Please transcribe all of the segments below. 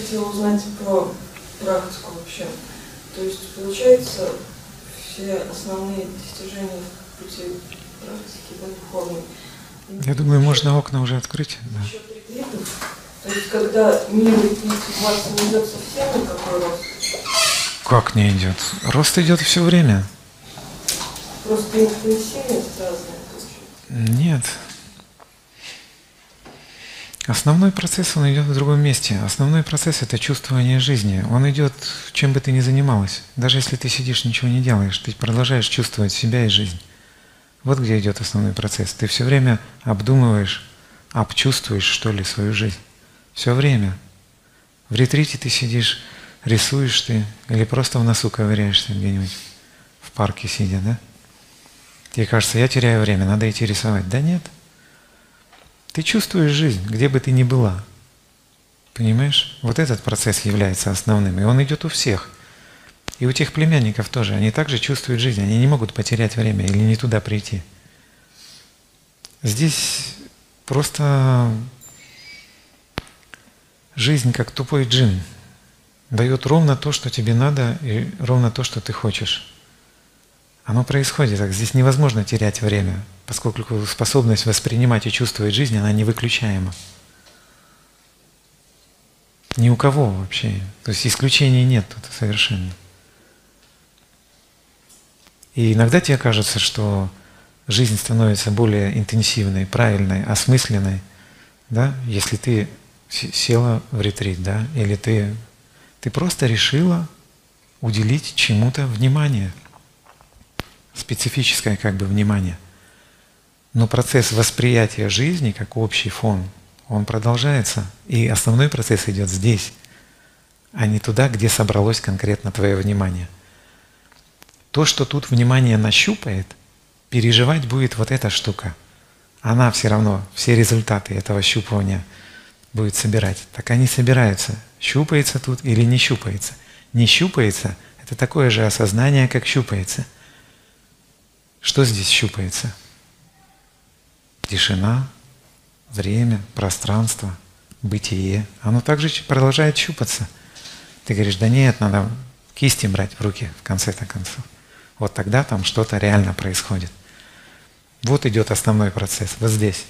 хотела узнать про практику вообще. То есть, получается, все основные достижения в пути практики да, духовной. Я думаю, можно окна уже открыть. Да. Насчет ретритов, то есть, когда у вас не идет совсем никакой рост. Как не идет? Рост идет все время. Просто интенсивность разная. Нет. Основной процесс, он идет в другом месте. Основной процесс – это чувствование жизни. Он идет, чем бы ты ни занималась. Даже если ты сидишь, ничего не делаешь, ты продолжаешь чувствовать себя и жизнь. Вот где идет основной процесс. Ты все время обдумываешь, обчувствуешь, что ли, свою жизнь. Все время. В ретрите ты сидишь, рисуешь ты, или просто в носу ковыряешься где-нибудь в парке сидя, да? Тебе кажется, я теряю время, надо идти рисовать. Да нет – ты чувствуешь жизнь, где бы ты ни была. Понимаешь? Вот этот процесс является основным, и он идет у всех. И у тех племянников тоже. Они также чувствуют жизнь, они не могут потерять время или не туда прийти. Здесь просто жизнь как тупой джин дает ровно то, что тебе надо, и ровно то, что ты хочешь. Оно происходит так. Здесь невозможно терять время поскольку способность воспринимать и чувствовать жизнь, она не выключаема. Ни у кого вообще. То есть исключений нет тут совершенно. И иногда тебе кажется, что жизнь становится более интенсивной, правильной, осмысленной, да, если ты села в ретрит, да, или ты, ты просто решила уделить чему-то внимание, специфическое как бы внимание – но процесс восприятия жизни как общий фон, он продолжается. И основной процесс идет здесь, а не туда, где собралось конкретно твое внимание. То, что тут внимание нащупает, переживать будет вот эта штука. Она все равно, все результаты этого щупывания будет собирать. Так они собираются. Щупается тут или не щупается. Не щупается – это такое же осознание, как щупается. Что здесь щупается? тишина, время, пространство, бытие, оно также продолжает щупаться. Ты говоришь, да нет, надо кисти брать в руки в конце-то концов. Вот тогда там что-то реально происходит. Вот идет основной процесс, вот здесь.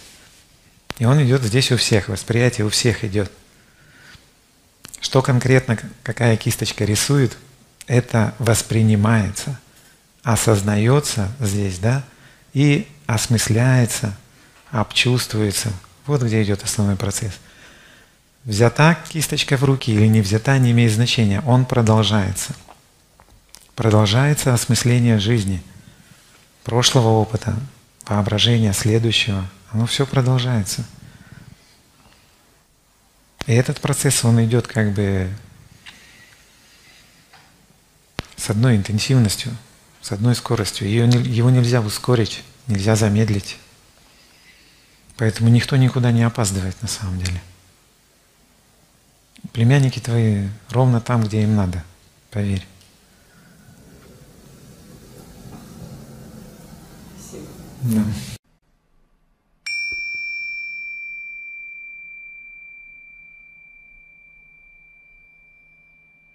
И он идет здесь у всех, восприятие у всех идет. Что конкретно, какая кисточка рисует, это воспринимается, осознается здесь, да, и осмысляется – обчувствуется. Вот где идет основной процесс. Взята кисточка в руки или не взята, не имеет значения. Он продолжается. Продолжается осмысление жизни, прошлого опыта, воображения, следующего. Оно все продолжается. И этот процесс, он идет как бы с одной интенсивностью, с одной скоростью. Ее, его нельзя ускорить, нельзя замедлить. Поэтому никто никуда не опаздывает на самом деле. Племянники твои ровно там, где им надо, поверь. Спасибо. Да.